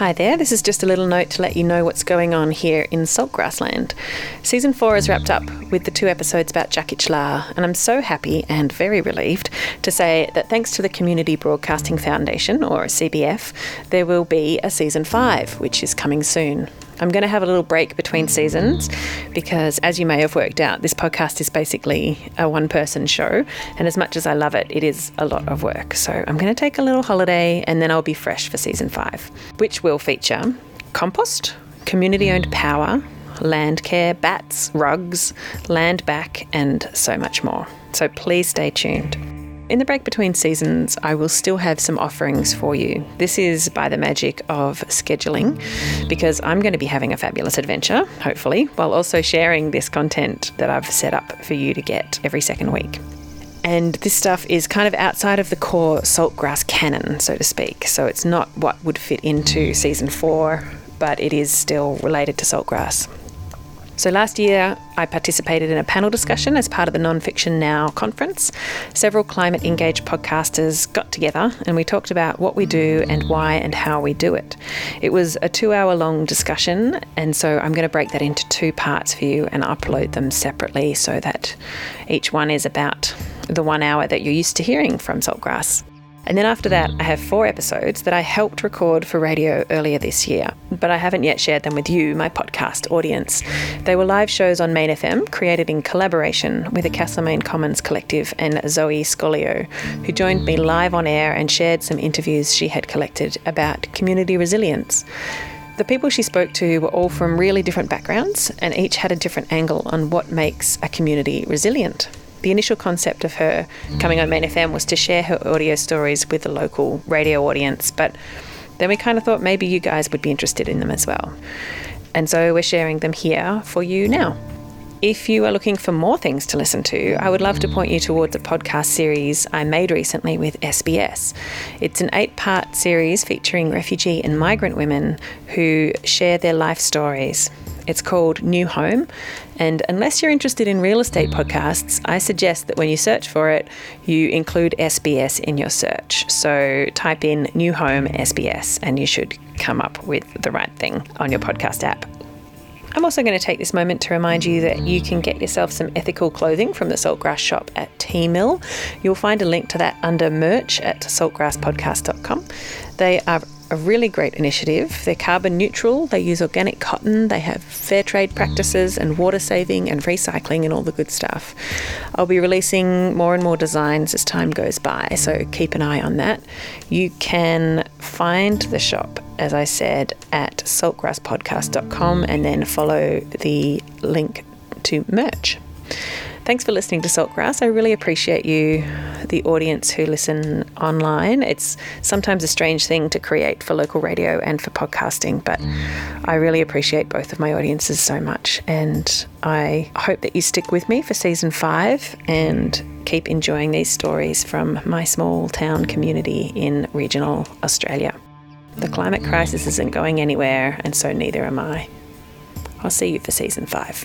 Hi there, this is just a little note to let you know what's going on here in Saltgrass Land. Season 4 is wrapped up with the two episodes about Djakic La, and I'm so happy and very relieved to say that thanks to the Community Broadcasting Foundation, or CBF, there will be a Season 5, which is coming soon. I'm going to have a little break between seasons because, as you may have worked out, this podcast is basically a one person show. And as much as I love it, it is a lot of work. So I'm going to take a little holiday and then I'll be fresh for season five, which will feature compost, community owned power, land care, bats, rugs, land back, and so much more. So please stay tuned. In the break between seasons, I will still have some offerings for you. This is by the magic of scheduling because I'm going to be having a fabulous adventure, hopefully, while also sharing this content that I've set up for you to get every second week. And this stuff is kind of outside of the core saltgrass canon, so to speak. So it's not what would fit into season four, but it is still related to saltgrass. So last year, I participated in a panel discussion as part of the Nonfiction Now conference. Several climate engaged podcasters got together and we talked about what we do and why and how we do it. It was a two hour long discussion, and so I'm going to break that into two parts for you and upload them separately so that each one is about the one hour that you're used to hearing from Saltgrass. And then after that, I have four episodes that I helped record for radio earlier this year, but I haven't yet shared them with you, my podcast audience. They were live shows on Main FM, created in collaboration with the Castlemaine Commons Collective and Zoe Scolio, who joined me live on air and shared some interviews she had collected about community resilience. The people she spoke to were all from really different backgrounds and each had a different angle on what makes a community resilient the initial concept of her coming on Main FM was to share her audio stories with the local radio audience, but then we kind of thought maybe you guys would be interested in them as well. And so we're sharing them here for you now. If you are looking for more things to listen to, I would love to point you towards a podcast series I made recently with SBS. It's an eight part series featuring refugee and migrant women who share their life stories. It's called New Home. And unless you're interested in real estate podcasts, I suggest that when you search for it, you include SBS in your search. So type in New Home SBS and you should come up with the right thing on your podcast app. I'm also going to take this moment to remind you that you can get yourself some ethical clothing from the Saltgrass shop at Teemill. You'll find a link to that under merch at saltgrasspodcast.com. They are a really great initiative. They're carbon neutral, they use organic cotton, they have fair trade practices and water saving and recycling and all the good stuff. I'll be releasing more and more designs as time goes by, so keep an eye on that. You can find the shop, as I said, at saltgrasspodcast.com and then follow the link to merch. Thanks for listening to Saltgrass. I really appreciate you, the audience who listen online. It's sometimes a strange thing to create for local radio and for podcasting, but I really appreciate both of my audiences so much. And I hope that you stick with me for season five and keep enjoying these stories from my small town community in regional Australia. The climate crisis isn't going anywhere, and so neither am I. I'll see you for season five.